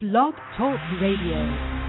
Blog Talk Radio.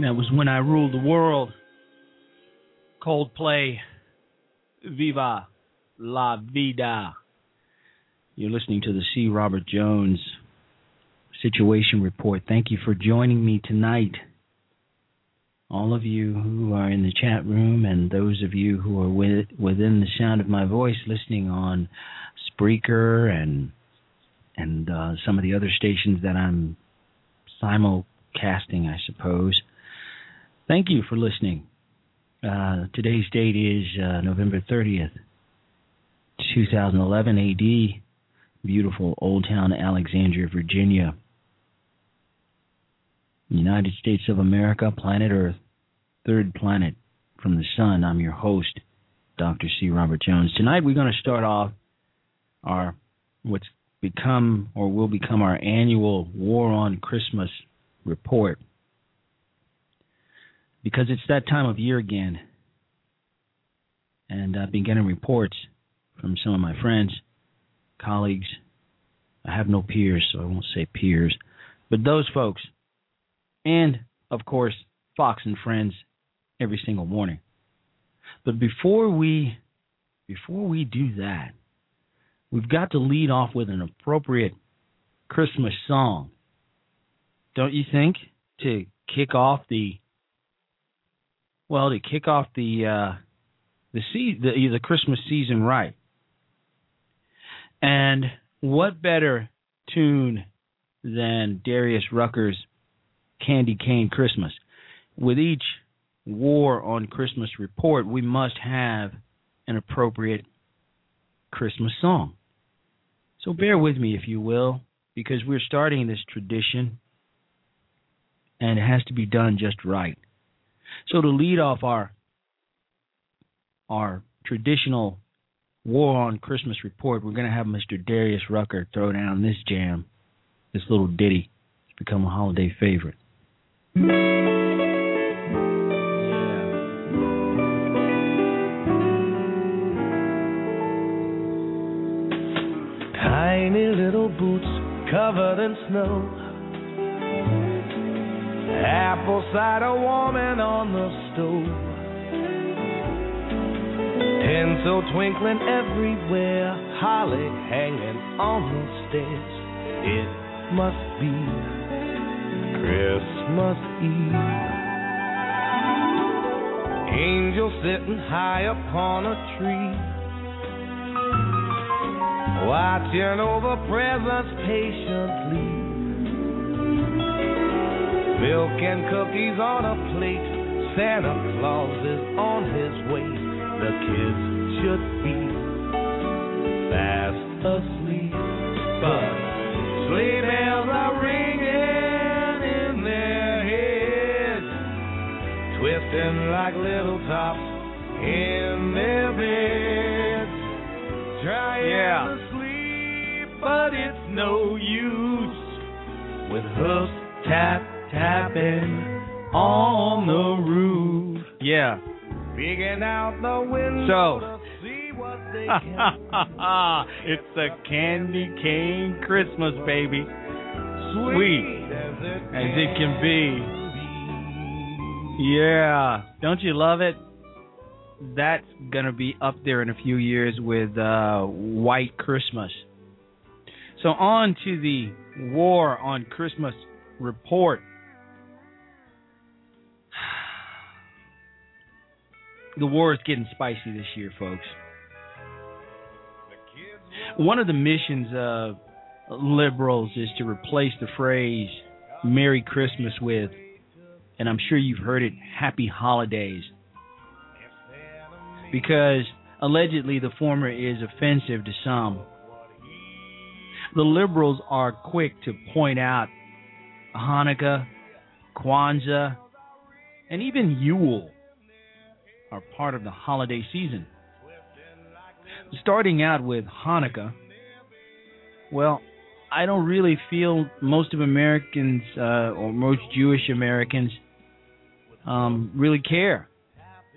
That was when I ruled the world. Coldplay, Viva la Vida. You're listening to the C. Robert Jones Situation Report. Thank you for joining me tonight. All of you who are in the chat room and those of you who are with, within the sound of my voice listening on Spreaker and and uh, some of the other stations that I'm simulcasting, I suppose. Thank you for listening. Uh, today's date is uh, November 30th, 2011 AD. Beautiful Old Town Alexandria, Virginia. United States of America, planet Earth, third planet from the sun. I'm your host, Dr. C. Robert Jones. Tonight we're going to start off our what's become or will become our annual War on Christmas report because it's that time of year again. And I've been getting reports from some of my friends, colleagues. I have no peers, so I won't say peers, but those folks, and of course, Fox and Friends every single morning. But before we before we do that, we've got to lead off with an appropriate Christmas song. Don't you think? To kick off the well, to kick off the uh the the, the Christmas season right. And what better tune than Darius Rucker's Candy Cane Christmas? With each War on Christmas report, we must have an appropriate Christmas song. So bear with me, if you will, because we're starting this tradition and it has to be done just right. So to lead off our our traditional War on Christmas report, we're to have Mr. Darius Rucker throw down this jam, this little ditty. It's become a holiday favorite. Tiny little boots covered in snow. Apple cider warming on the stove. Tinsel twinkling everywhere. Holly hanging on the stairs. It must be Christmas Eve. Angel sitting high upon a tree watching over presents patiently. Milk and cookies on a plate. Santa Claus is on his way. The kids should be fast asleep, but sleigh bells are ringing in their heads, twisting like little tops in their beds. Trying Yeah. to sleep, but it's no use with hoofs tap tapping on the roof, Yeah. peeking out the window So- to see what they can. it's a candy cane Christmas, baby. Sweet as it, as it can be. be. Yeah. Don't you love it? That's going to be up there in a few years with uh, White Christmas. So, on to the War on Christmas report. The war is getting spicy this year, folks. One of the missions of liberals is to replace the phrase Merry Christmas with, and I'm sure you've heard it, Happy Holidays. Because allegedly the former is offensive to some. The liberals are quick to point out Hanukkah, Kwanzaa, and even Yule are part of the holiday season. Starting out with Hanukkah, well, I don't really feel most of Americans uh, or most Jewish Americans um, really care.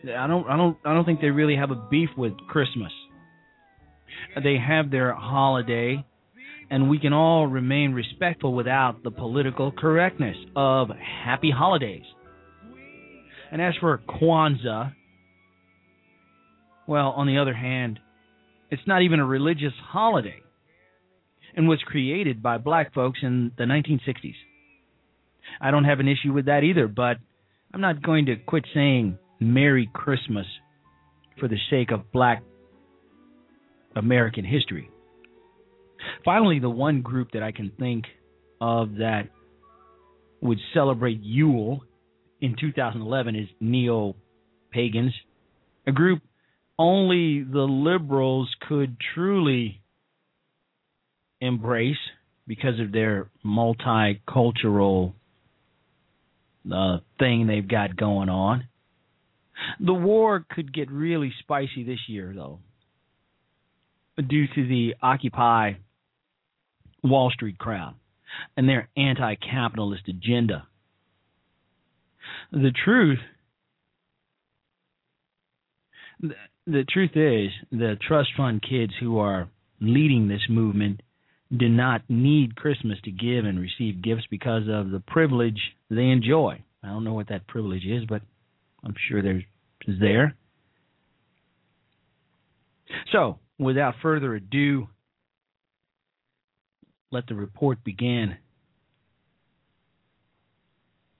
I don't, I don't, I don't think they really have a beef with Christmas. They have their holiday, and we can all remain respectful without the political correctness of Happy Holidays. And as for Kwanzaa, well, on the other hand, it's not even a religious holiday and was created by black folks in the 1960s. I don't have an issue with that either, but I'm not going to quit saying Merry Christmas for the sake of black American history. Finally, the one group that I can think of that would celebrate Yule in 2011 is neo pagans, a group only the liberals could truly embrace because of their multicultural uh, thing they've got going on. The war could get really spicy this year, though, due to the Occupy Wall Street crowd and their anti capitalist agenda. The truth the, truth is the trust fund kids who are leading this movement do not need Christmas to give and receive gifts because of the privilege they enjoy. I don't know what that privilege is, but I'm sure there's is there. So, without further ado, let the report begin.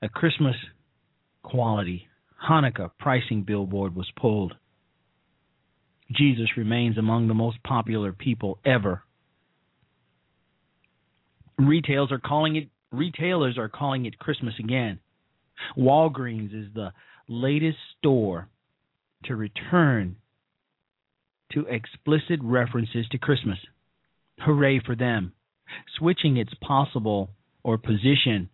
A Christmas quality Hanukkah pricing billboard was pulled. Jesus remains among the most popular people ever. Retailers are calling it retailers are calling it Christmas again. Walgreens is the latest store to return to explicit references to Christmas. Hooray for them. Switching its possible or position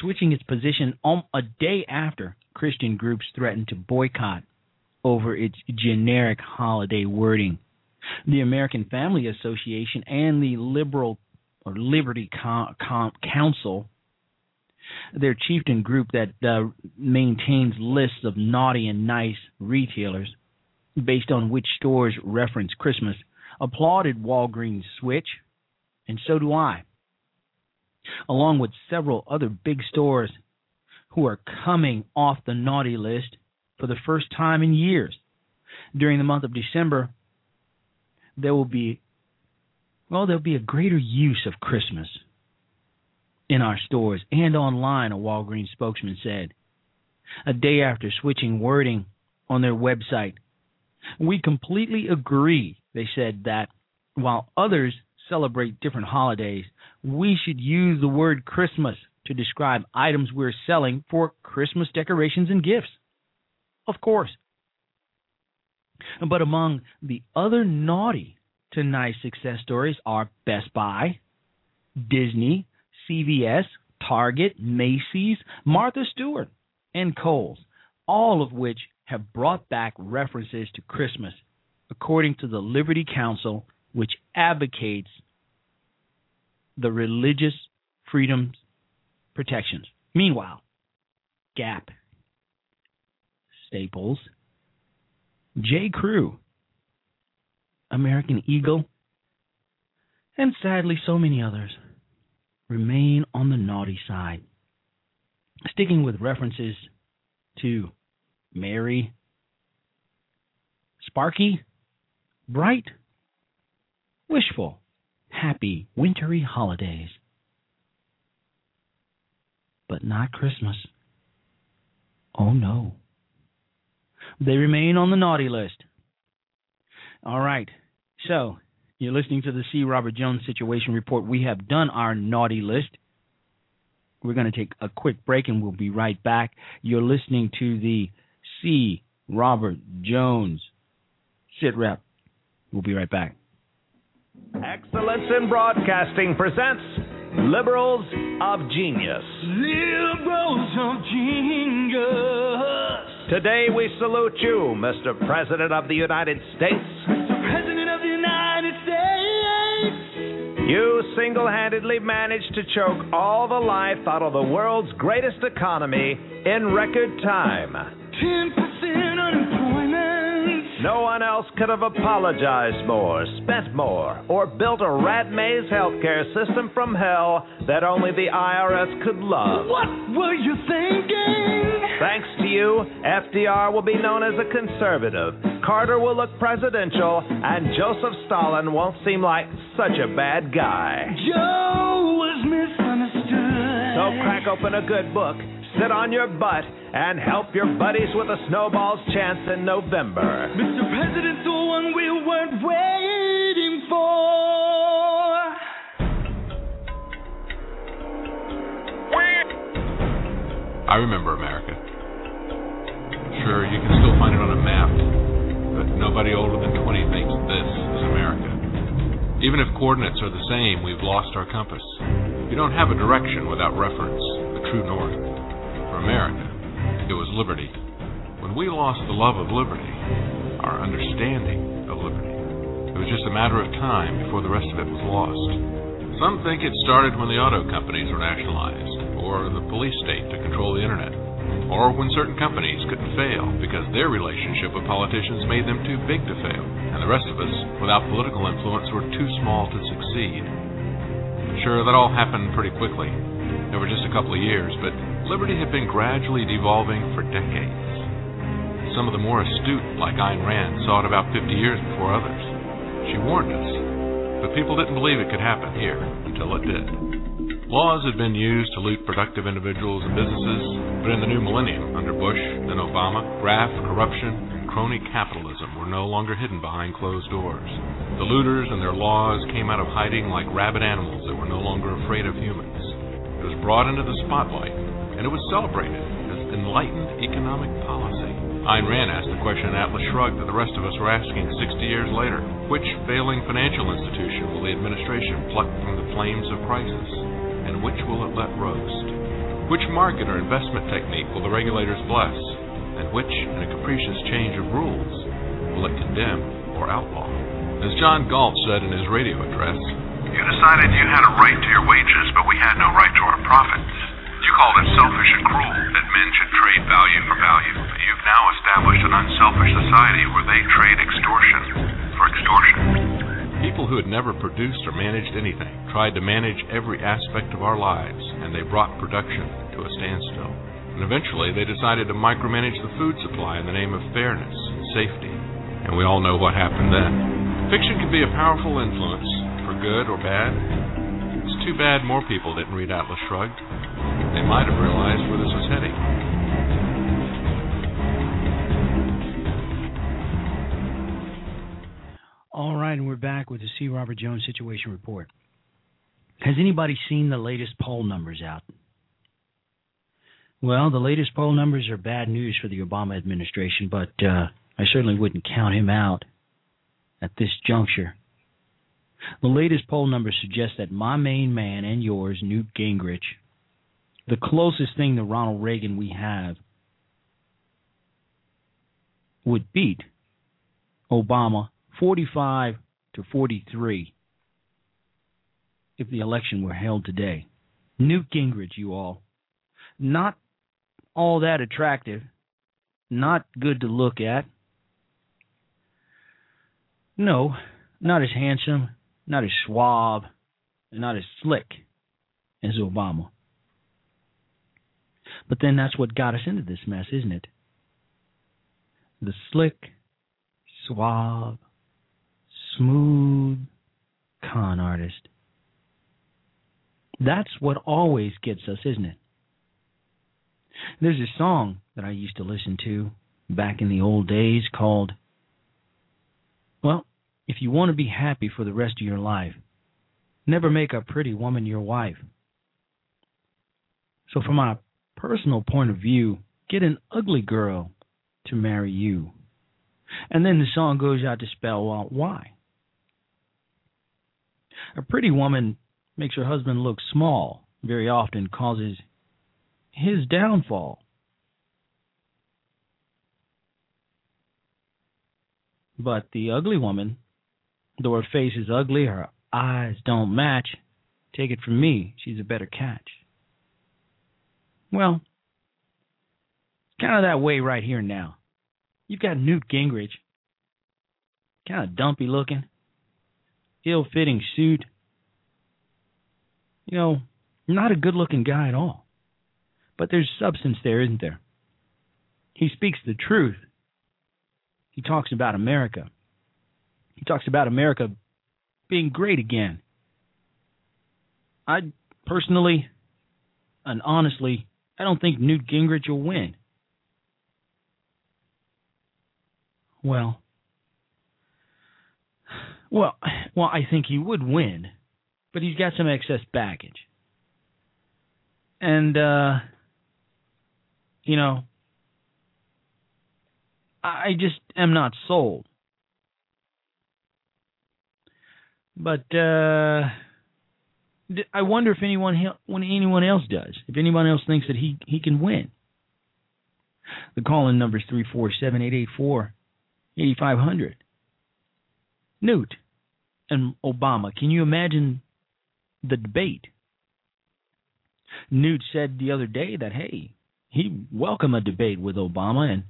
switching its position um, a day after Christian groups threatened to boycott over its generic holiday wording. The American Family Association and the Liberal or Liberty Counsel, their chieftain group that uh, maintains lists of naughty and nice retailers based on which stores reference Christmas, applauded Walgreens' switch, and so do I, along with several other big stores who are coming off the naughty list for the first time in years. During the month of December, there will be well, there'll be a greater use of Christmas in our stores and online, a Walgreens spokesman said. A day after switching wording on their website, we completely agree, they said, that while others celebrate different holidays, we should use the word Christmas to describe items we're selling for Christmas decorations and gifts. Of course. But among the other naughty to nice success stories are Best Buy, Disney, CVS, Target, Macy's, Martha Stewart, and Kohl's, all of which have brought back references to Christmas, according to the Liberty Counsel, which advocates the religious freedoms protections. Meanwhile, Gap, Staples, J. Crew, American Eagle, and sadly so many others remain on the naughty side, sticking with references to Merry, Sparky, Bright, Wishful, Happy, Wintry Holidays. But not Christmas. Oh no. They remain on the naughty list. All right. So, you're listening to the C. Robert Jones Situation Report. We have done our naughty list. We're going to take a quick break and we'll be right back. You're listening to the C. Robert Jones Sit Rep. We'll be right back. Excellence in Broadcasting presents Liberals of Genius. Liberals of genius. Today we salute you, Mr. President of the United States. Mr. President of the United States. You single handedly managed to choke all the life out of the world's greatest economy in record time. 10% unemployment. No one else could have apologized more, spent more, or built a rat maze healthcare system from hell that only the IRS could love. What were you thinking? Thanks to you, FDR will be known as a conservative, Carter will look presidential, and Joseph Stalin won't seem like such a bad guy. Joe was misunderstood. So crack open a good book, sit on your butt, and help your buddies with a snowball's chance in November. Mr. President, the one we weren't waiting for. I remember America. Sure, you can still find it on a map, but nobody older than 20 thinks this is America. Even if coordinates are the same, we've lost our compass. You don't have a direction without reference, the true north. America, it was liberty. When we lost the love of liberty, our understanding of liberty It was just a matter of time before the rest of it was lost. Some think it started when the auto companies were nationalized, or the police state to control the internet, or when certain companies couldn't fail because their relationship with politicians made them too big to fail, and the rest of us, without political influence, were too small to succeed. Sure, that all happened pretty quickly, over just a couple of years, but liberty had been gradually devolving for decades. Some of the more astute, like Ayn Rand, saw it about 50 years before others. She warned us, but people didn't believe it could happen here until it did. Laws had been used to loot productive individuals and businesses, but in the new millennium, under Bush, then Obama, graft, corruption, and crony capitalism were no longer hidden behind closed doors. The looters and their laws came out of hiding like rabid animals that were no longer afraid of humans. It was brought into the spotlight, and it was celebrated as enlightened economic policy. Ayn Rand asked the question in Atlas Shrugged that the rest of us were asking 60 years later. Which failing financial institution will the administration pluck from the flames of crisis? And which will it let roast? Which market or investment technique will the regulators bless? And which, in a capricious change of rules, will it condemn or outlaw? As John Galt said in his radio address, You decided you had a right to your wages, but we had no right to our profits. You called it selfish and cruel that men should trade value for value. But you've now established an unselfish society where they trade extortion for extortion. People who had never produced or managed anything tried to manage every aspect of our lives, and they brought production to a standstill. And eventually, they decided to micromanage the food supply in the name of fairness and safety. And we all know what happened then. Fiction can be a powerful influence, for good or bad. It's too bad more people didn't read Atlas Shrugged. They might have realized where this was heading. All right, and we're back with the C. Robert Jones Situation Report. Has anybody seen the latest poll numbers out? Well, the latest poll numbers are bad news for the Obama administration, but uh, I certainly wouldn't count him out at this juncture. The latest poll numbers suggest that my main man and yours, Newt Gingrich, the closest thing to Ronald Reagan we have, would beat Obama 45 to 43 if the election were held today. Newt Gingrich, you all. Not all that attractive, not good to look at. No, not as handsome, not as suave, and not as slick as Obama. But then that's what got us into this mess, isn't it? The slick, suave, smooth con artist. That's what always gets us, isn't it? There's a song that I used to listen to back in the old days called, well, if you want to be happy for the rest of your life, never make a pretty woman your wife. So, from my personal point of view, get an ugly girl to marry you. And then the song goes out to spell out why. A pretty woman makes her husband look small, very often causes his downfall. But the ugly woman, though her face is ugly, her eyes don't match. Take it from me, she's a better catch. Well, kind of that way right here now. You've got Newt Gingrich, kind of dumpy looking, ill fitting suit. You know, not a good looking guy at all. But there's substance there, isn't there? He speaks the truth. He talks about America. He talks about America being great again. I personally and honestly, I don't think Newt Gingrich will win. Well, well, well, I think he would win, but he's got some excess baggage. And uh you know, I just am not sold. But uh I wonder if anyone when anyone else does. If anyone else thinks that he he can win. The call-in number is three four seven eight eight four eighty five hundred. Newt, and Obama. Can you imagine the debate? Newt said the other day that hey, he welcome a debate with Obama, and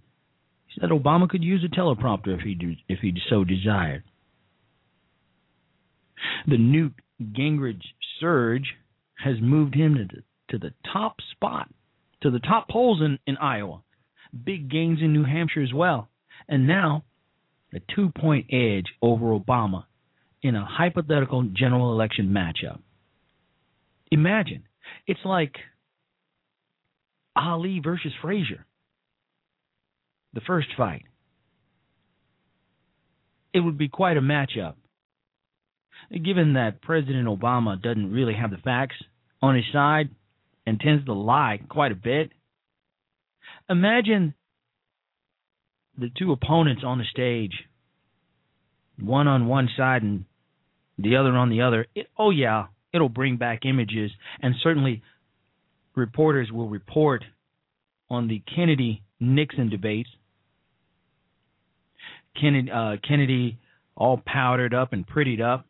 he said Obama could use a teleprompter if he if he so desired. The Newt Gingrich surge has moved him to the, to the top spot, to the top polls in, in Iowa. Big gains in New Hampshire as well. And now a two point edge over Obama in a hypothetical general election matchup. Imagine, it's like Ali versus Frazier, the first fight. It would be quite a matchup. Given that President Obama doesn't really have the facts on his side and tends to lie quite a bit, imagine the two opponents on the stage, one on one side and the other on the other. It, oh, yeah, it'll bring back images, and certainly reporters will report on the Kennedy Nixon debates. Kennedy, uh, Kennedy all powdered up and prettied up,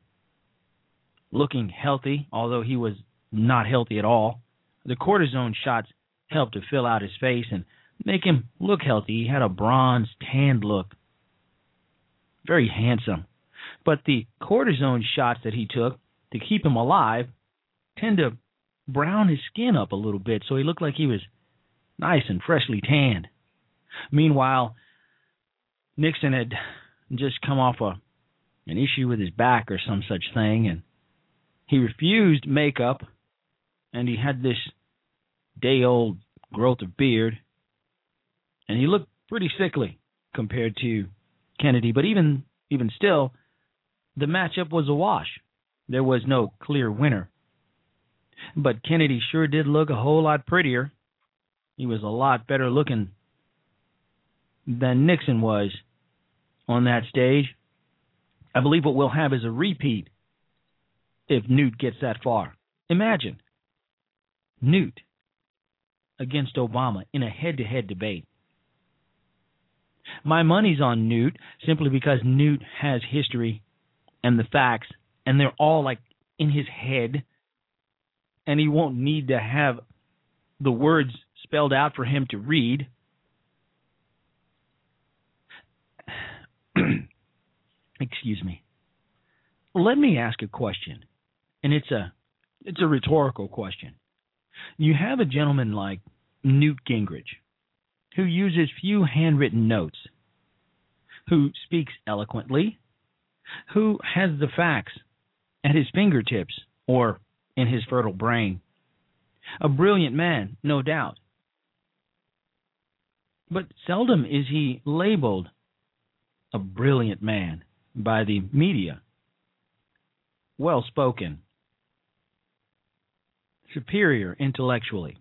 looking healthy, although he was not healthy at all. The cortisone shots helped to fill out his face and make him look healthy. He had a bronze, tanned look. Very handsome. But the cortisone shots that he took to keep him alive tend to brown his skin up a little bit so he looked like he was nice and freshly tanned. Meanwhile, Nixon had just come off a an issue with his back or some such thing and he refused makeup and he had this day old growth of beard and he looked pretty sickly compared to Kennedy. But even even still, the matchup was a wash. There was no clear winner. But Kennedy sure did look a whole lot prettier. He was a lot better looking than Nixon was on that stage. I believe what we'll have is a repeat if Newt gets that far. Imagine Newt against Obama in a head to head debate. My money's on Newt simply because Newt has history and the facts, and they're all like in his head, and he won't need to have the words spelled out for him to read. Excuse me. Let me ask a question, and it's a it's a rhetorical question. You have a gentleman like Newt Gingrich who uses few handwritten notes, who speaks eloquently, who has the facts at his fingertips or in his fertile brain. A brilliant man, no doubt. But seldom is he labeled a brilliant man by the media. Well spoken, superior intellectually.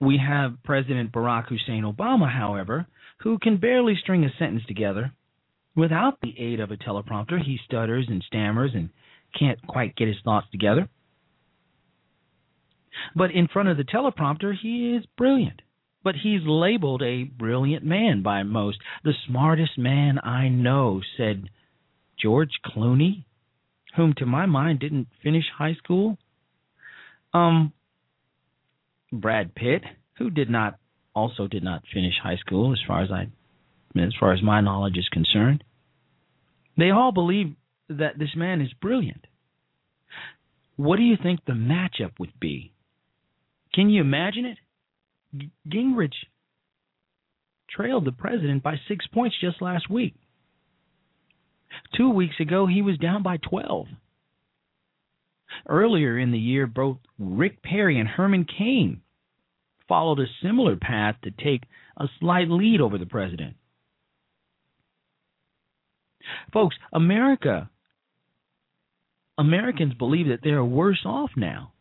We have President Barack Hussein Obama, however, who can barely string a sentence together without the aid of a teleprompter. He stutters and stammers and can't quite get his thoughts together. But in front of the teleprompter, he is brilliant. But he's labeled a brilliant man by most. The smartest man I know, said George Clooney, whom to my mind didn't finish high school. Um, Brad Pitt, who did not also did not finish high school as far as I as far as my knowledge is concerned. They all believe that this man is brilliant. What do you think the matchup would be? Can you imagine it? G- Gingrich trailed the president by six points just last week. Two weeks ago, he was down by 12. Earlier in the year, both Rick Perry and Herman Cain followed a similar path to take a slight lead over the president. Folks, America, Americans believe that they are worse off now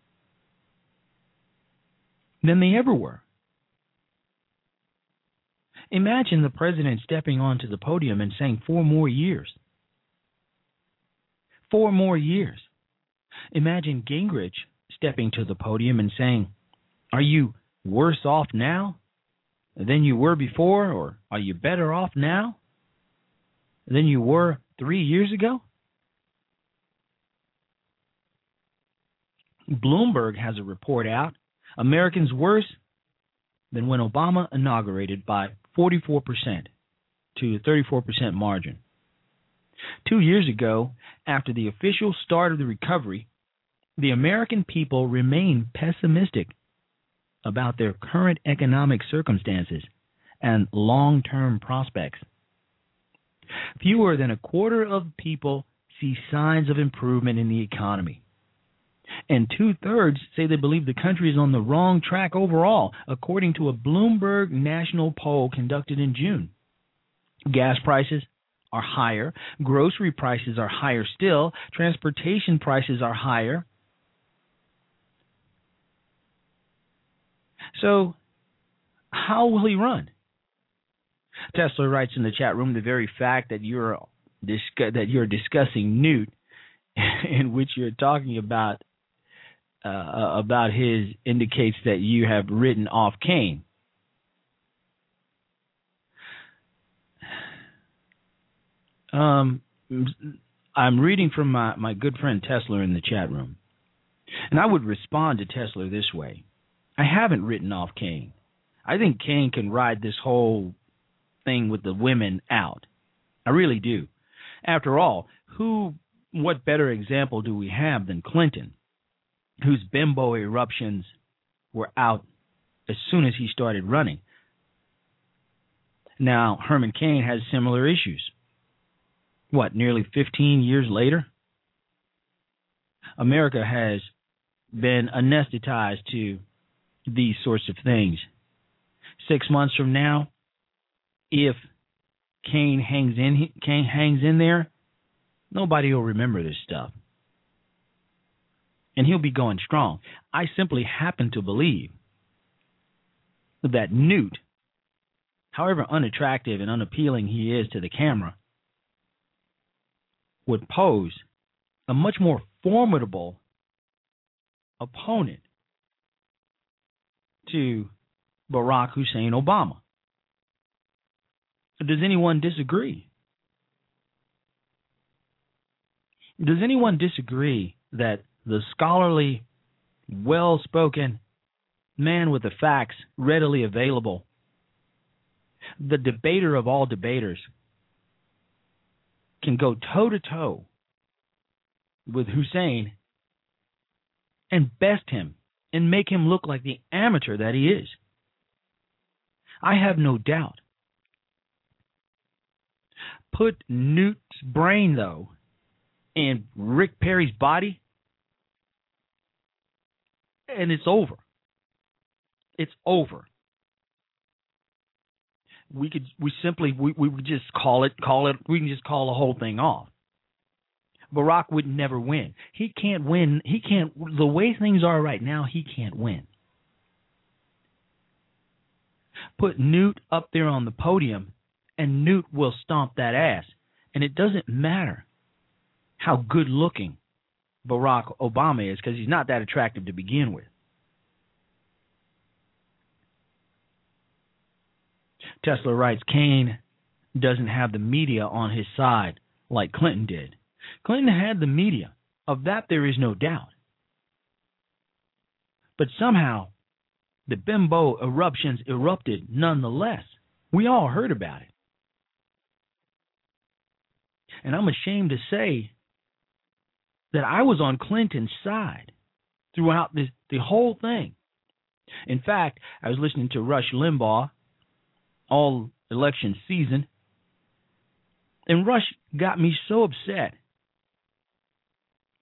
than they ever were. Imagine the president stepping onto the podium and saying, Four more years. Four more years. Imagine Gingrich stepping to the podium and saying, Are you worse off now than you were before? Or are you better off now than you were three years ago? Bloomberg has a report out Americans worse than when Obama inaugurated by 44% to 34% margin. Two years ago, after the official start of the recovery, the American people remain pessimistic about their current economic circumstances and long term prospects. Fewer than a quarter of people see signs of improvement in the economy. And two thirds say they believe the country is on the wrong track overall, according to a Bloomberg national poll conducted in June. Gas prices are higher, grocery prices are higher still, transportation prices are higher. So, how will he run? Tesla writes in the chat room the very fact that you're that you're discussing Newt, in which you're talking about uh, about his indicates that you have written off Cain. Um, I'm reading from my, my good friend Tesla in the chat room. And I would respond to Tesla this way I haven't written off Cain. I think Cain can ride this whole thing with the women out. I really do. After all, who what better example do we have than Clinton, whose bimbo eruptions were out as soon as he started running? Now, Herman Cain has similar issues. What, nearly 15 years later? America has been anesthetized to these sorts of things. Six months from now, if Cain hangs in Cain hangs in there, nobody will remember this stuff. And he'll be going strong. I simply happen to believe that Newt, however unattractive and unappealing he is to the camera, would pose a much more formidable opponent to Barack Hussein Obama. Does anyone disagree? Does anyone disagree that the scholarly, well spoken man with the facts readily available, the debater of all debaters, can go toe to toe with Hussein and best him and make him look like the amateur that he is. I have no doubt. Put Newt's brain, though, in Rick Perry's body, and it's over. It's over. We could we simply we, we would just call it call it we can just call the whole thing off. Barack would never win. He can't win. He can't. The way things are right now, he can't win. Put Newt up there on the podium, and Newt will stomp that ass. And it doesn't matter how good looking Barack Obama is, because he's not that attractive to begin with. Tesla writes Cain doesn't have the media on his side like Clinton did. Clinton had the media. Of that, there is no doubt. But somehow, the bimbo eruptions erupted nonetheless. We all heard about it. And I'm ashamed to say that I was on Clinton's side throughout the whole thing. In fact, I was listening to Rush Limbaugh all election season, and Rush got me so upset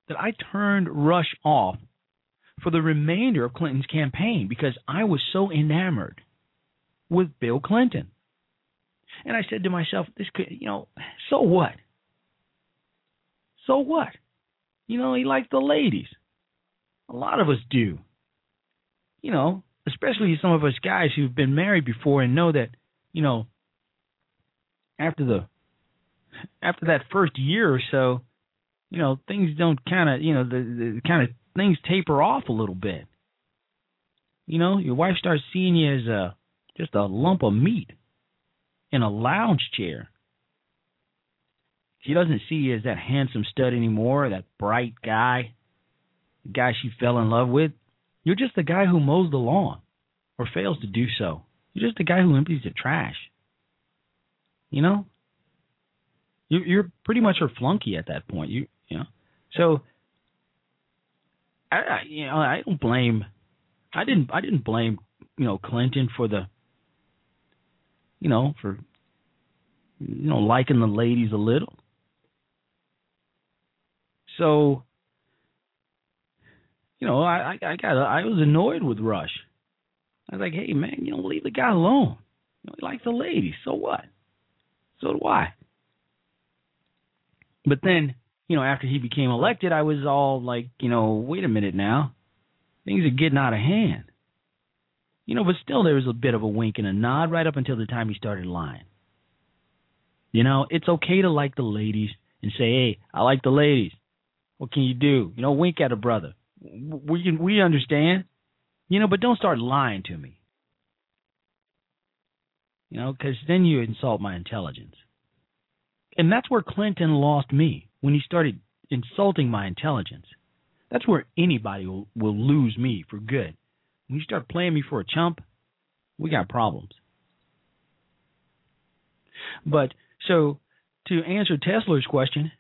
that I turned Rush off for the remainder of Clinton's campaign because I was so enamored with Bill Clinton. And I said to myself, this could, you know, so what? So what? You know, he likes the ladies. A lot of us do. You know, especially some of us guys who've been married before and know that, you know, after the after that first year or so, you know, things don't kind of, you know, the, the kind of things taper off a little bit. You know, your wife starts seeing you as a just a lump of meat in a lounge chair. She doesn't see you as that handsome stud anymore, that bright guy, the guy she fell in love with. You're just the guy who mows the lawn or fails to do so. You're just the guy who empties the trash. You know? You're, pretty much her flunky at that point. You, you know? So, I, I, you know, I don't blame. I didn't. I didn't blame. You know, Clinton for the. You know, for. You know, liking the ladies a little. So, you know, I, I, I got, I was annoyed with Rush. I was like, hey man, you know, leave the guy alone. You know, he likes the ladies. So what? So do I. But then, you know, after he became elected, I was all like, you know, wait a minute now. Things are getting out of hand. You know, but still there was a bit of a wink and a nod right up until the time he started lying. You know, it's okay to like the ladies and say, hey, I like the ladies. What can you do? You know, wink at a brother. We can, we understand. You know, but don't start lying to me. You know, because then you insult my intelligence. And that's where Clinton lost me when he started insulting my intelligence. That's where anybody will, will lose me for good. When you start playing me for a chump, we got problems. But so to answer Tesler's question,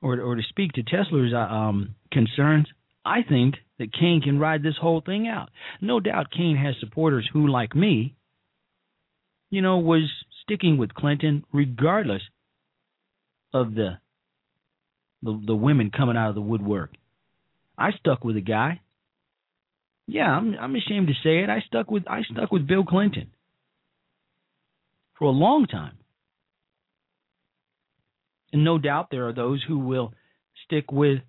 or or to speak to Tesler's uh, um, concerns, I think that Cain can ride this whole thing out. No doubt Cain has supporters who, like me, you know, was sticking with Clinton regardless of the the, the women coming out of the woodwork. I stuck with a guy. Yeah, I'm I'm ashamed to say it. I stuck with I stuck with Bill Clinton for a long time. And no doubt there are those who will stick with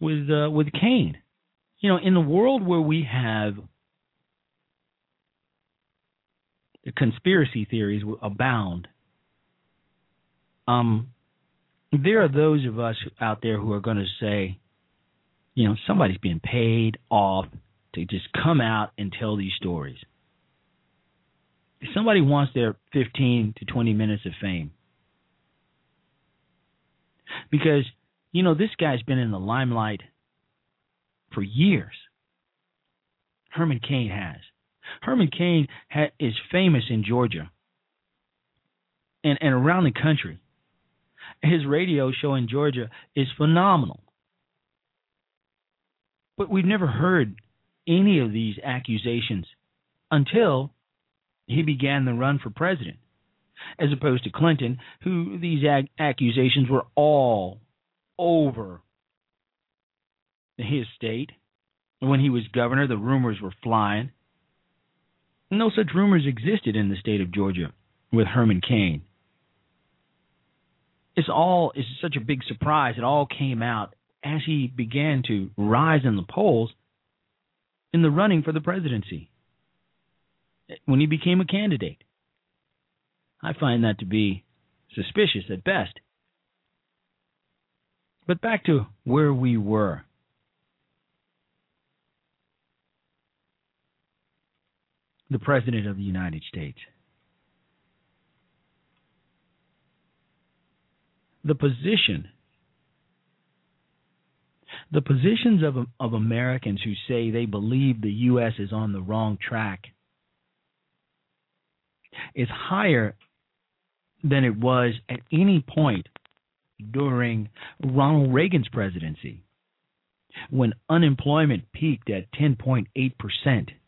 with uh, with Cain. You know, in the world where we have the conspiracy theories abound, um, there are those of us out there who are going to say, you know, somebody's being paid off to just come out and tell these stories. If somebody wants their 15 to 20 minutes of fame, because you know this guy's been in the limelight for years. Herman Cain has. Herman Cain ha- is famous in Georgia and and around the country. His radio show in Georgia is phenomenal. But we've never heard any of these accusations until he began the run for president as opposed to Clinton, who these ag- accusations were all over his state. When he was governor, the rumors were flying. No such rumors existed in the state of Georgia with Herman Cain. It's all is such a big surprise. It all came out as he began to rise in the polls in the running for the presidency. When he became a candidate. I find that to be suspicious at best. But back to where we were. The President of the United States. The position, the positions of, of Americans who say they believe the U.S. is on the wrong track is higher than it was at any point during Ronald Reagan's presidency when unemployment peaked at 10.8%.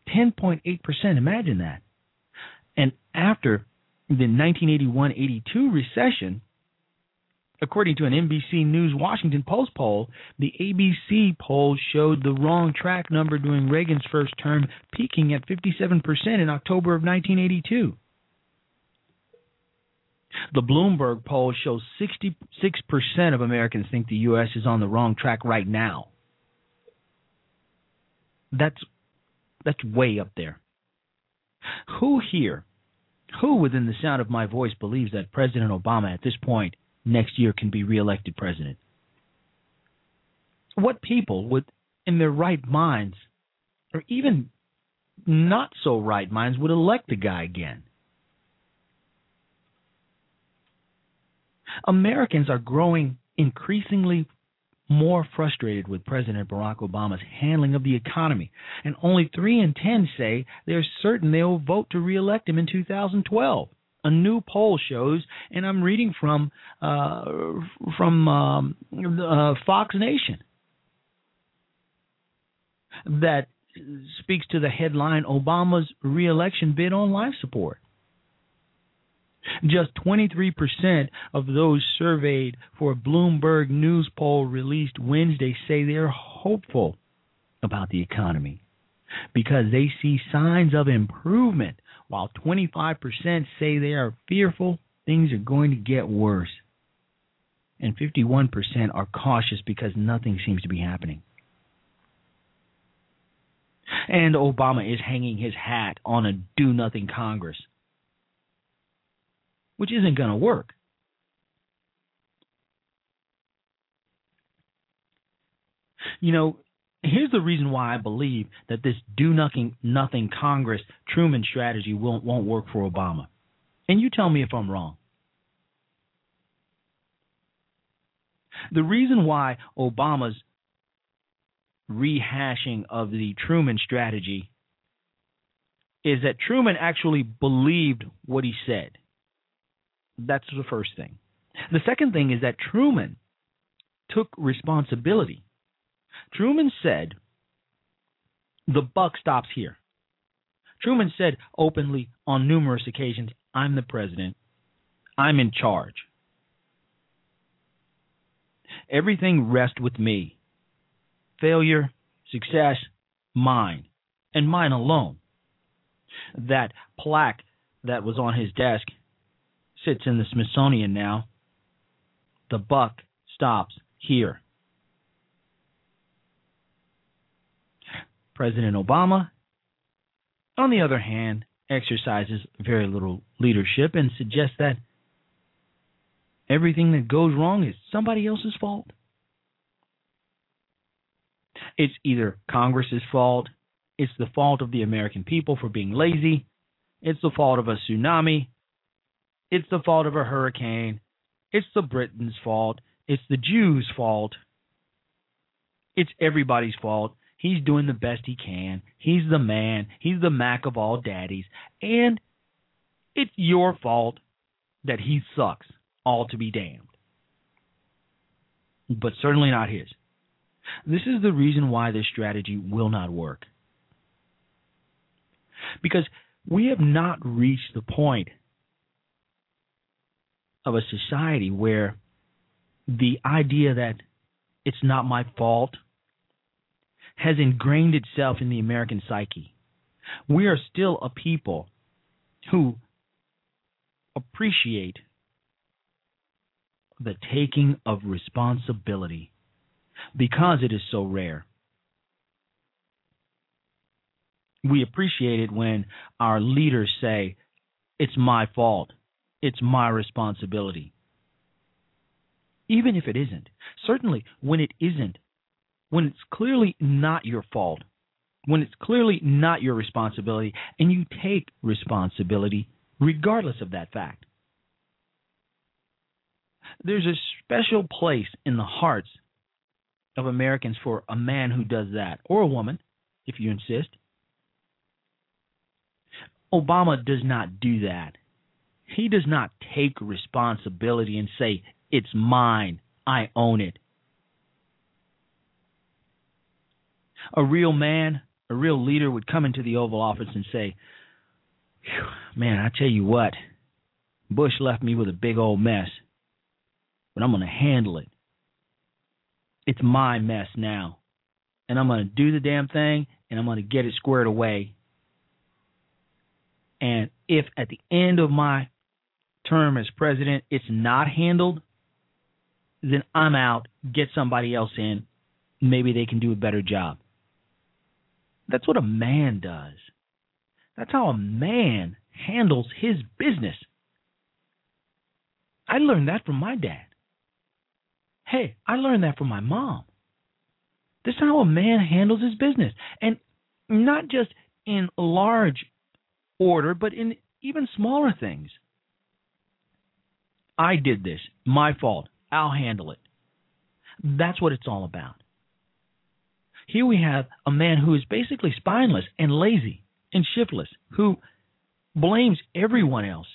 10.8%, imagine that. And after the 1981 82 recession, according to an NBC News Washington Post poll, the ABC poll showed the wrong track number during Reagan's first term, peaking at 57% in October of 1982. The Bloomberg poll shows 66% of Americans think the U.S. is on the wrong track right now. That's that's way up there. Who here, who within the sound of my voice believes that President Obama at this point next year can be reelected president? What people would in their right minds or even not so right minds would elect the guy again? Americans are growing increasingly more frustrated with President Barack Obama's handling of the economy, and only 3 in 10 say they're certain they will vote to reelect him in 2012. A new poll shows, and I'm reading from uh, from um, uh, Fox Nation, that speaks to the headline Obama's reelection bid on life support. Just 23% of those surveyed for a Bloomberg News poll released Wednesday say they're hopeful about the economy because they see signs of improvement, while 25% say they are fearful things are going to get worse. And 51% are cautious because nothing seems to be happening. And Obama is hanging his hat on a do nothing Congress which isn't going to work. You know, here's the reason why I believe that this do nothing nothing Congress Truman strategy won't won't work for Obama. And you tell me if I'm wrong. The reason why Obama's rehashing of the Truman strategy is that Truman actually believed what he said. That's the first thing. The second thing is that Truman took responsibility. Truman said, the buck stops here. Truman said openly on numerous occasions, I'm the president. I'm in charge. Everything rests with me. Failure, success, mine, and mine alone. That plaque that was on his desk sits in the Smithsonian now. The buck stops here. President Obama, on the other hand, exercises very little leadership and suggests that everything that goes wrong is somebody else's fault. It's either Congress's fault, it's the fault of the American people for being lazy, it's the fault of a tsunami, it's the fault of a hurricane. It's the Britons' fault. It's the Jews' fault. It's everybody's fault. He's doing the best he can. He's the man. He's the Mac of all daddies. And it's your fault that he sucks, all to be damned. But certainly not his. This is the reason why this strategy will not work. Because we have not reached the point of a society where the idea that it's not my fault has ingrained itself in the American psyche. We are still a people who appreciate the taking of responsibility because it is so rare. We appreciate it when our leaders say, It's my fault it's my responsibility. Even if it isn't. Certainly, when it isn't, when it's clearly not your fault, when it's clearly not your responsibility, and you take responsibility regardless of that fact. There's a special place in the hearts of Americans for a man who does that, or a woman, if you insist. Obama does not do that. He does not take responsibility and say, It's mine, I own it. A real man, a real leader would come into the Oval Office and say, Man, I tell you what, Bush left me with a big old mess, but I'm going to handle it. It's my mess now. And I'm going to do the damn thing and I'm going to get it squared away. And if at the end of my term as president it's not handled, then I'm out. Get somebody else in. Maybe they can do a better job. That's what a man does. That's how a man handles his business. I learned that from my dad. Hey, I learned that from my mom. This is how a man handles his business. And not just in large order, but in even smaller things. I did this. My fault. I'll handle it. That's what it's all about. Here we have a man who is basically spineless and lazy and shiftless, who blames everyone else.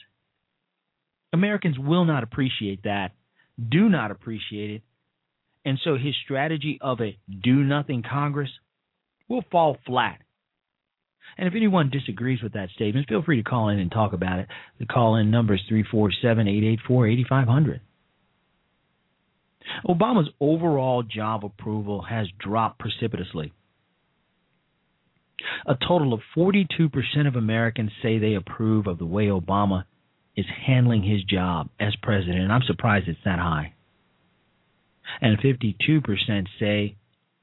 Americans will not appreciate that, do not appreciate it. And so his strategy of a do nothing Congress will fall flat. And if anyone disagrees with that statement, feel free to call in and talk about it. The call in number is 347 884 8500. Obama's overall job approval has dropped precipitously. A total of 42% of Americans say they approve of the way Obama is handling his job as president, and I'm surprised it's that high. And 52% say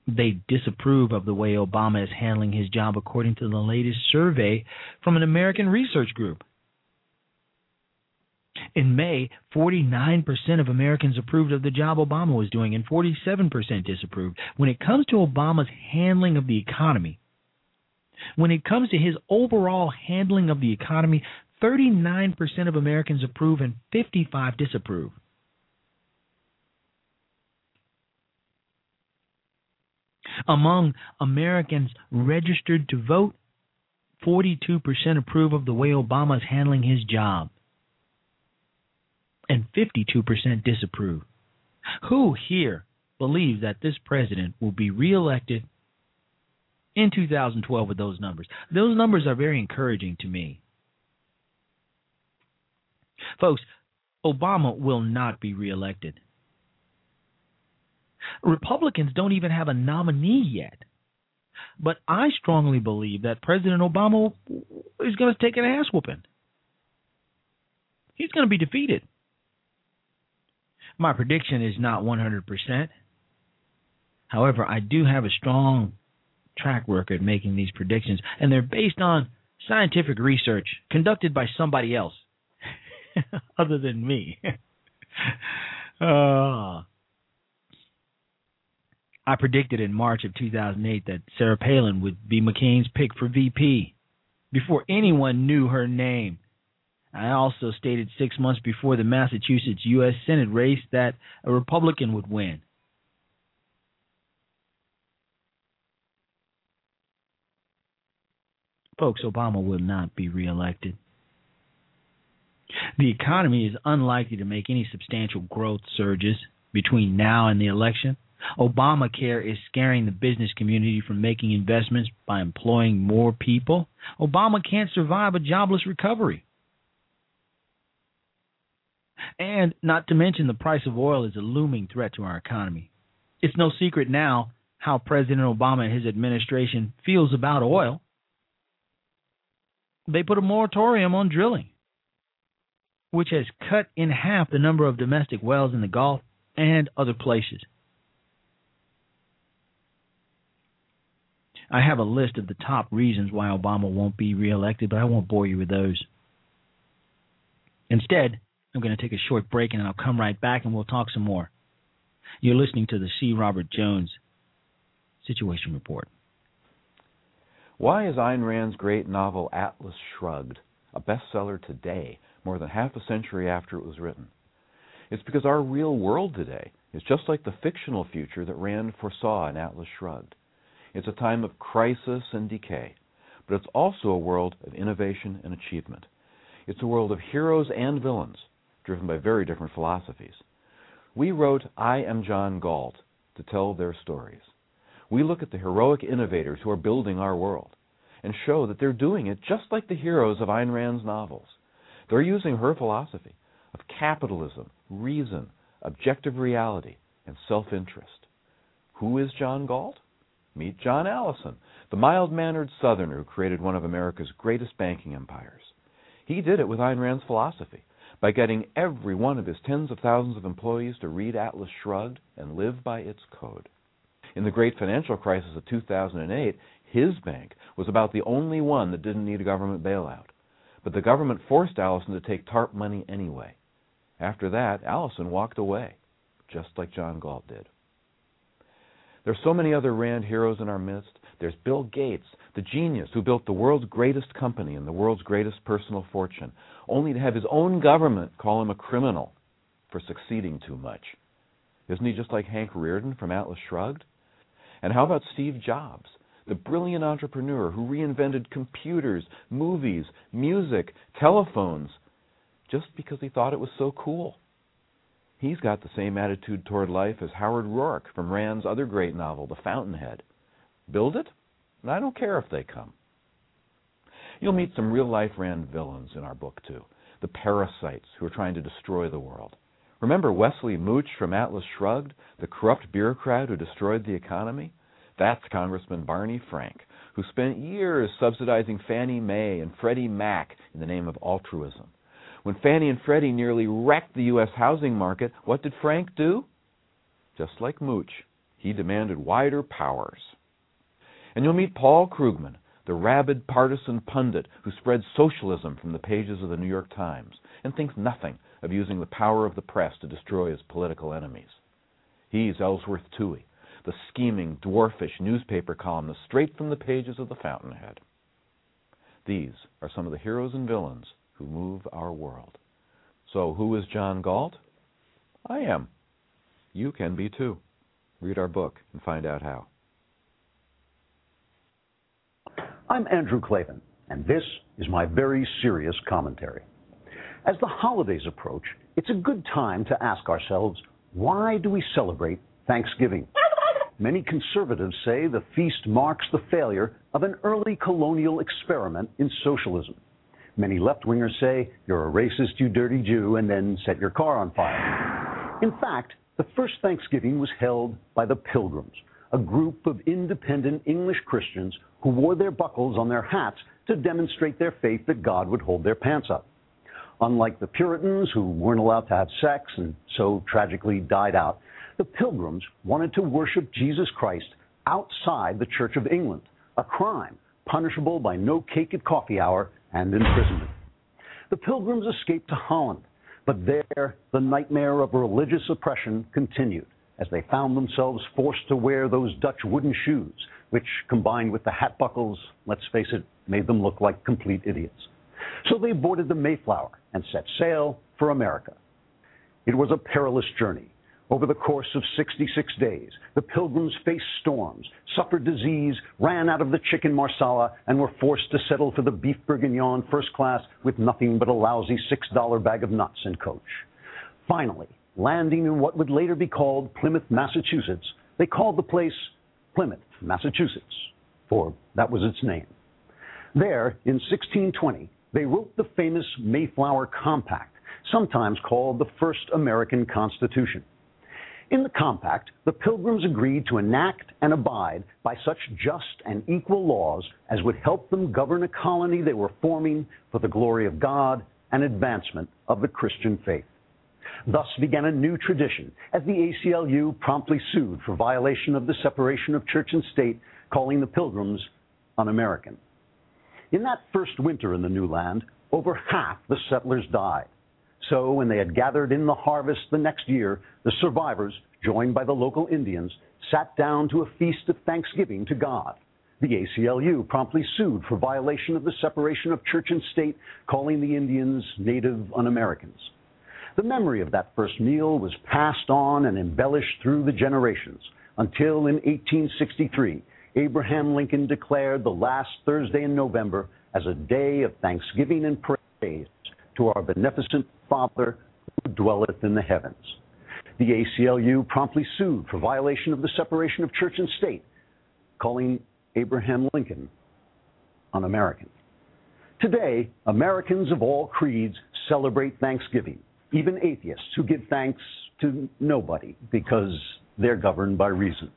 they disapprove of the way Obama is handling his job, according to the latest survey from an American research group. In May, 49% of Americans approved of the job Obama was doing, and 47% disapproved. When it comes to Obama's handling of the economy, when it comes to his overall handling of the economy, 39% of Americans approve and 55 disapprove. Among Americans registered to vote, 42% approve of the way Obama is handling his job, and 52% disapprove. Who here believes that this president will be reelected in 2012 with those numbers? Those numbers are very encouraging to me. Folks, Obama will not be reelected. Republicans don't even have a nominee yet. But I strongly believe that President Obama is going to take an ass whooping. He's going to be defeated. My prediction is not 100%. However, I do have a strong track record making these predictions, and they're based on scientific research conducted by somebody else other than me. uh, I predicted in March of 2008 that Sarah Palin would be McCain's pick for VP before anyone knew her name. I also stated six months before the Massachusetts U.S. Senate race that a Republican would win. Folks, Obama will not be reelected. The economy is unlikely to make any substantial growth surges between now and the election. Obamacare is scaring the business community from making investments by employing more people. Obama can't survive a jobless recovery. And not to mention, the price of oil is a looming threat to our economy. It's no secret now how President Obama and his administration feels about oil. They put a moratorium on drilling, which has cut in half the number of domestic wells in the Gulf and other places. I have a list of the top reasons why Obama won't be reelected, but I won't bore you with those. Instead, I'm going to take a short break and I'll come right back and we'll talk some more. You're listening to the C. Robert Jones Situation Report. Why is Ayn Rand's great novel Atlas Shrugged a bestseller today, more than half a century after it was written? It's because our real world today is just like the fictional future that Rand foresaw in Atlas Shrugged. It's a time of crisis and decay, but it's also a world of innovation and achievement. It's a world of heroes and villains, driven by very different philosophies. We wrote I Am John Galt to tell their stories. We look at the heroic innovators who are building our world and show that they're doing it just like the heroes of Ayn Rand's novels. They're using her philosophy of capitalism, reason, objective reality, and self interest. Who is John Galt? Meet John Allison, the mild mannered Southerner who created one of America's greatest banking empires. He did it with Ayn Rand's philosophy by getting every one of his tens of thousands of employees to read Atlas Shrugged and live by its code. In the great financial crisis of 2008, his bank was about the only one that didn't need a government bailout. But the government forced Allison to take TARP money anyway. After that, Allison walked away, just like John Galt did. There's so many other Rand heroes in our midst. There's Bill Gates, the genius who built the world's greatest company and the world's greatest personal fortune, only to have his own government call him a criminal for succeeding too much. Isn't he just like Hank Rearden from Atlas Shrugged? And how about Steve Jobs, the brilliant entrepreneur who reinvented computers, movies, music, telephones, just because he thought it was so cool? He's got the same attitude toward life as Howard Roark from Rand's other great novel, The Fountainhead. Build it? I don't care if they come. You'll meet some real life Rand villains in our book, too the parasites who are trying to destroy the world. Remember Wesley Mooch from Atlas Shrugged, the corrupt bureaucrat who destroyed the economy? That's Congressman Barney Frank, who spent years subsidizing Fannie Mae and Freddie Mac in the name of altruism. When Fannie and Freddie nearly wrecked the U.S. housing market, what did Frank do? Just like Mooch, he demanded wider powers. And you'll meet Paul Krugman, the rabid partisan pundit who spreads socialism from the pages of the New York Times and thinks nothing of using the power of the press to destroy his political enemies. He's Ellsworth Toohey, the scheming, dwarfish newspaper columnist straight from the pages of the Fountainhead. These are some of the heroes and villains who move our world. So, who is John Galt? I am. You can be too. Read our book and find out how. I'm Andrew Klavan, and this is my very serious commentary. As the holidays approach, it's a good time to ask ourselves why do we celebrate Thanksgiving? Many conservatives say the feast marks the failure of an early colonial experiment in socialism. Many left wingers say you're a racist, you dirty Jew, and then set your car on fire. In fact, the first Thanksgiving was held by the Pilgrims, a group of independent English Christians who wore their buckles on their hats to demonstrate their faith that God would hold their pants up. Unlike the Puritans, who weren't allowed to have sex and so tragically died out, the Pilgrims wanted to worship Jesus Christ outside the Church of England, a crime punishable by no cake at coffee hour and imprisonment. The Pilgrims escaped to Holland, but there the nightmare of religious oppression continued as they found themselves forced to wear those Dutch wooden shoes, which, combined with the hat buckles, let's face it, made them look like complete idiots. So they boarded the Mayflower and set sail for America. It was a perilous journey. Over the course of 66 days, the pilgrims faced storms, suffered disease, ran out of the chicken marsala, and were forced to settle for the beef bourguignon first class with nothing but a lousy $6 bag of nuts and coach. Finally, landing in what would later be called Plymouth, Massachusetts, they called the place Plymouth, Massachusetts, for that was its name. There, in 1620, they wrote the famous Mayflower Compact, sometimes called the First American Constitution. In the compact, the Pilgrims agreed to enact and abide by such just and equal laws as would help them govern a colony they were forming for the glory of God and advancement of the Christian faith. Thus began a new tradition, as the ACLU promptly sued for violation of the separation of church and state, calling the Pilgrims un American. In that first winter in the new land, over half the settlers died. So, when they had gathered in the harvest the next year, the survivors, joined by the local Indians, sat down to a feast of thanksgiving to God. The ACLU promptly sued for violation of the separation of church and state, calling the Indians Native un Americans. The memory of that first meal was passed on and embellished through the generations until in 1863, Abraham Lincoln declared the last Thursday in November as a day of thanksgiving and praise to our beneficent Father who dwelleth in the heavens. The ACLU promptly sued for violation of the separation of church and state, calling Abraham Lincoln un American. Today, Americans of all creeds celebrate Thanksgiving even atheists who give thanks to nobody because they're governed by reason.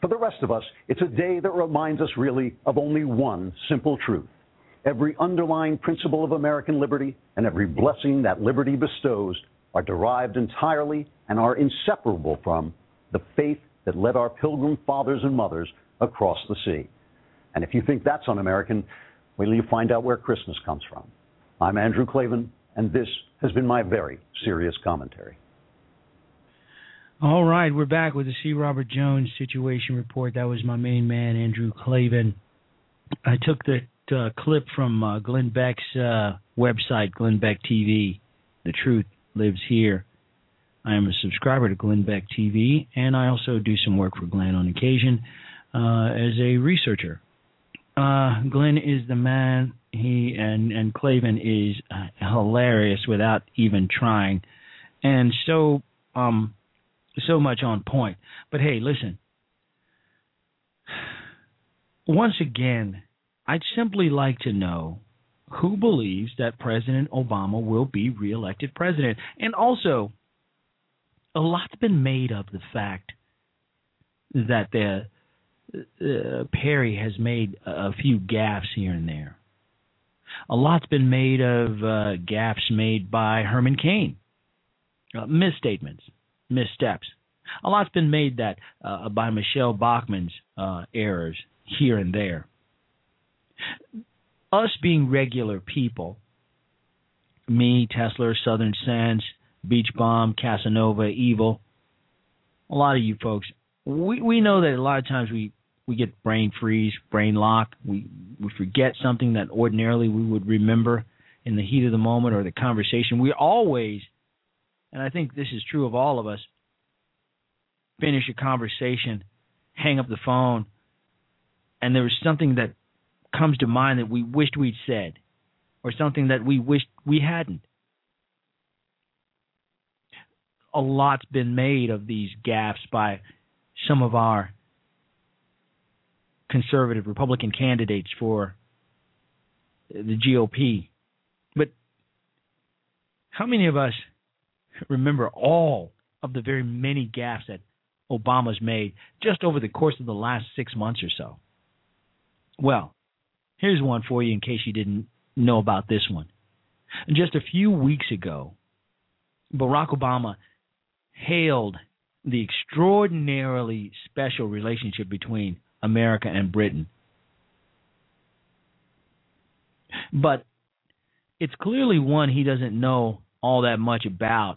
For the rest of us, it's a day that reminds us really of only one simple truth. Every underlying principle of American liberty and every blessing that liberty bestows are derived entirely and are inseparable from the faith that led our pilgrim fathers and mothers across the sea. And if you think that's un American, wait till you find out where Christmas comes from. I'm Andrew Klavan, and this has been my very serious commentary. All right, we're back with the C. Robert Jones situation report. That was my main man, Andrew Klavan. I took the uh, clip from uh, Glenn Beck's uh, website, Glenn Beck TV. The truth lives here. I am a subscriber to Glenn Beck TV, and I also do some work for Glenn on occasion uh, as a researcher. Uh, Glenn is the man. He and and Klavan is uh, hilarious without even trying, and so um so much on point. But hey, listen. Once again, I'd simply like to know who believes that President Obama will be reelected president, and also a lot's been made of the fact that the uh, Perry has made a few gaffes here and there. A lot's been made of uh, gaffes made by Herman Cain, uh, misstatements, missteps. A lot's been made that uh, by Michele Bachmann's uh, errors here and there. Us being regular people, me, Tesla, Southern Sense, Beach Bomb, Casanova, Evil, a lot of you folks, we we know that a lot of times we we get brain freeze, brain lock. We we forget something that ordinarily we would remember in the heat of the moment or the conversation. We always, and I think this is true of all of us, finish a conversation, hang up the phone, and there was something that comes to mind that we wished we'd said, or something that we wished we hadn't. A lot's been made of these gaps by some of our conservative Republican candidates for the GOP. But how many of us remember all of the very many gaffes that Obama's made just over the course of the last six months or so? Well, here's one for you in case you didn't know about this one. Just a few weeks ago, Barack Obama hailed the extraordinarily special relationship between America and Britain. But it's clearly one he doesn't know all that much about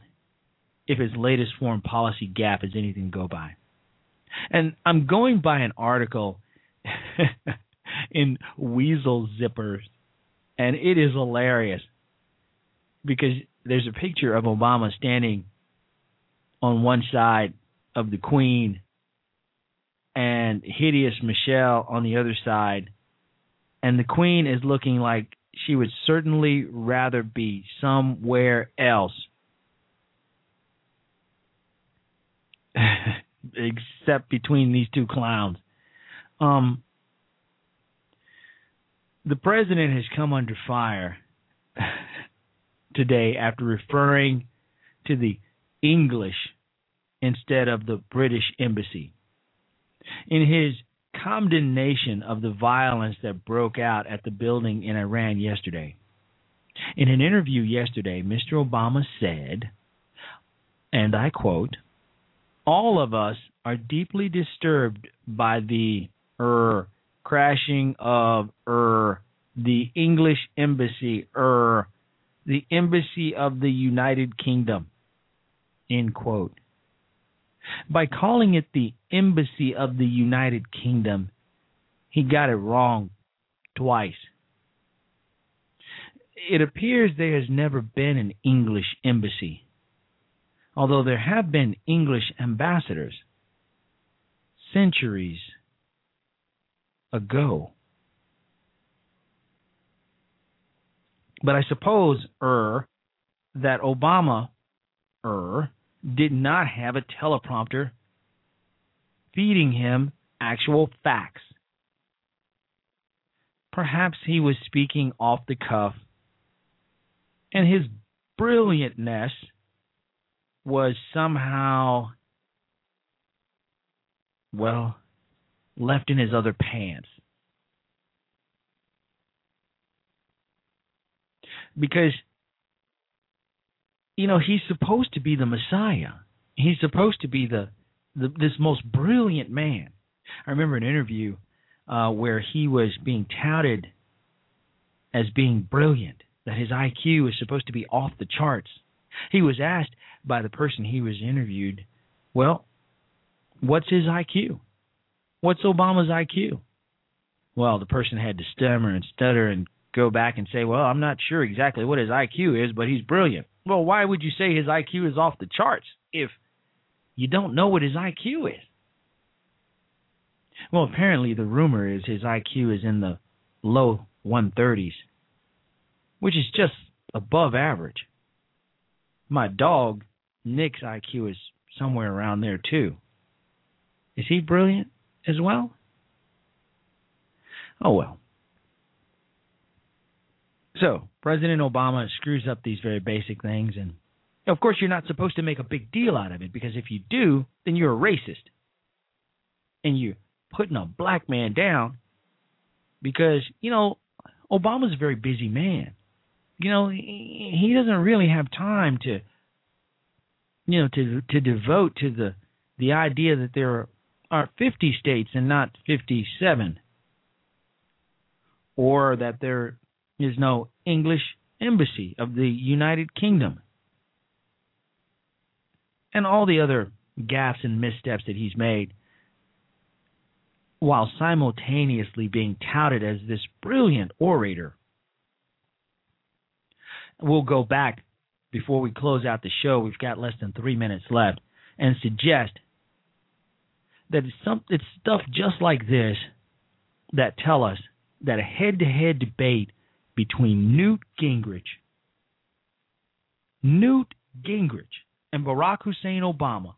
if his latest foreign policy gap is anything to go by. And I'm going by an article in Weasel Zippers, and it is hilarious because there's a picture of Obama standing on one side of the Queen and hideous Michelle on the other side, and the Queen is looking like she would certainly rather be somewhere else. Except between these two clowns. Um, the president has come under fire today after referring to the English instead of the British embassy. In his condemnation of the violence that broke out at the building in Iran yesterday, in an interview yesterday, Mr. Obama said, and I quote, all of us are deeply disturbed by the er crashing of er the English embassy er the embassy of the United Kingdom end quote by calling it the embassy of the United Kingdom. He got it wrong twice. It appears there has never been an English embassy. Although there have been English ambassadors centuries ago. But I suppose, er, that Obama, er, did not have a teleprompter feeding him actual facts. Perhaps he was speaking off the cuff, and his brilliantness was somehow, well, left in his other pants. Because, you know, he's supposed to be the Messiah. He's supposed to be the, the this most brilliant man. I remember an interview uh, where he was being touted as being brilliant, that his IQ is supposed to be off the charts. He was asked by the person he was interviewed, well, what's his IQ? What's Obama's IQ? Well, the person had to stammer and stutter and go back and say, Well, I'm not sure exactly what his IQ is, but he's brilliant. Well, why would you say his IQ is off the charts? if you don't know what his IQ is? Well, apparently the rumor is his IQ is in the low 130s, which is just above average. My dog, Nick's IQ is somewhere around there too. Is he brilliant as well? Oh well. So, President Obama screws up these very basic things, and of course, you're not supposed to make a big deal out of it because if you do, then you're a racist. And you're putting a black man down because, you know, Obama's a very busy man. You know, he doesn't really have time to, you know, to to devote to the the idea that there are 50 states and not 57, or that there is no English embassy of the United Kingdom, and all the other gaffes and missteps that he's made, while simultaneously being touted as this brilliant orator. We'll go back before we close out the show. We've got less than three minutes left, and suggest that it's, some, it's stuff just like this that tell us that a head-to-head debate between Newt Gingrich, Newt Gingrich, and Barack Hussein Obama,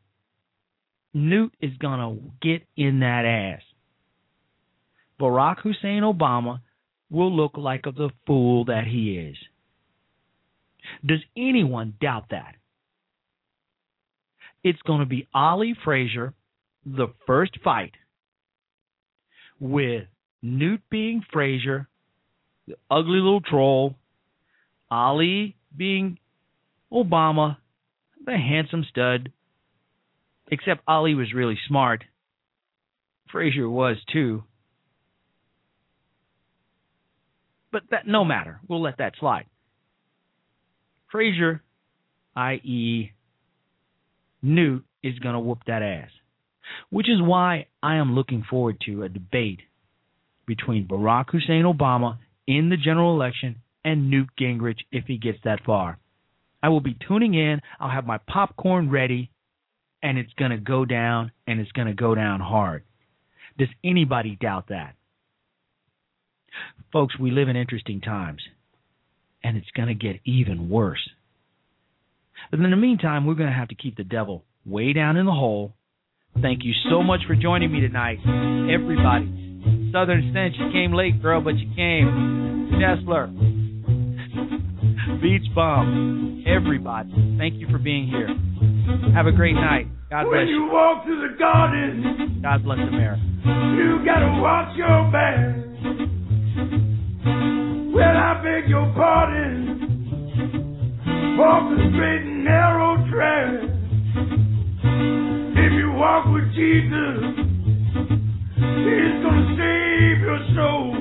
Newt is gonna get in that ass. Barack Hussein Obama will look like the fool that he is. Does anyone doubt that? It's going to be Ali Frazier, the first fight, with Newt being Frazier, the ugly little troll, Ali being Obama, the handsome stud. Except Ali was really smart. Frazier was too. But that no matter. We'll let that slide. Frazier, i.e., Newt, is going to whoop that ass. Which is why I am looking forward to a debate between Barack Hussein Obama in the general election and Newt Gingrich if he gets that far. I will be tuning in. I'll have my popcorn ready, and it's going to go down, and it's going to go down hard. Does anybody doubt that? Folks, we live in interesting times, and it's going to get even worse. But in the meantime, we're going to have to keep the devil way down in the hole. Thank you so much for joining me tonight, everybody. Southern Stench, you came late, girl, but you came. Nestler, Beach Bum, everybody. Thank you for being here. Have a great night. God bless you. When you you. walk through the garden, God bless America. you gotta watch your back. Well, I beg your pardon. Walk the straight and narrow track. If you walk with Jesus, He's gonna save your soul.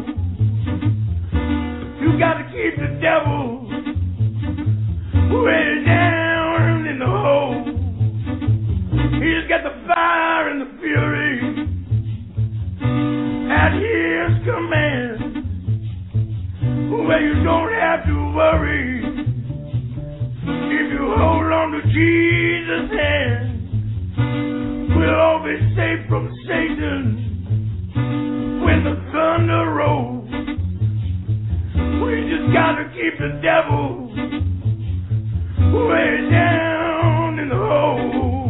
You gotta keep the devil way down in the hole. He's got the fire and the fury at his command. You don't have to worry if you hold on to Jesus' hand. We'll all be safe from Satan when the thunder rolls. We just gotta keep the devil way down in the hole.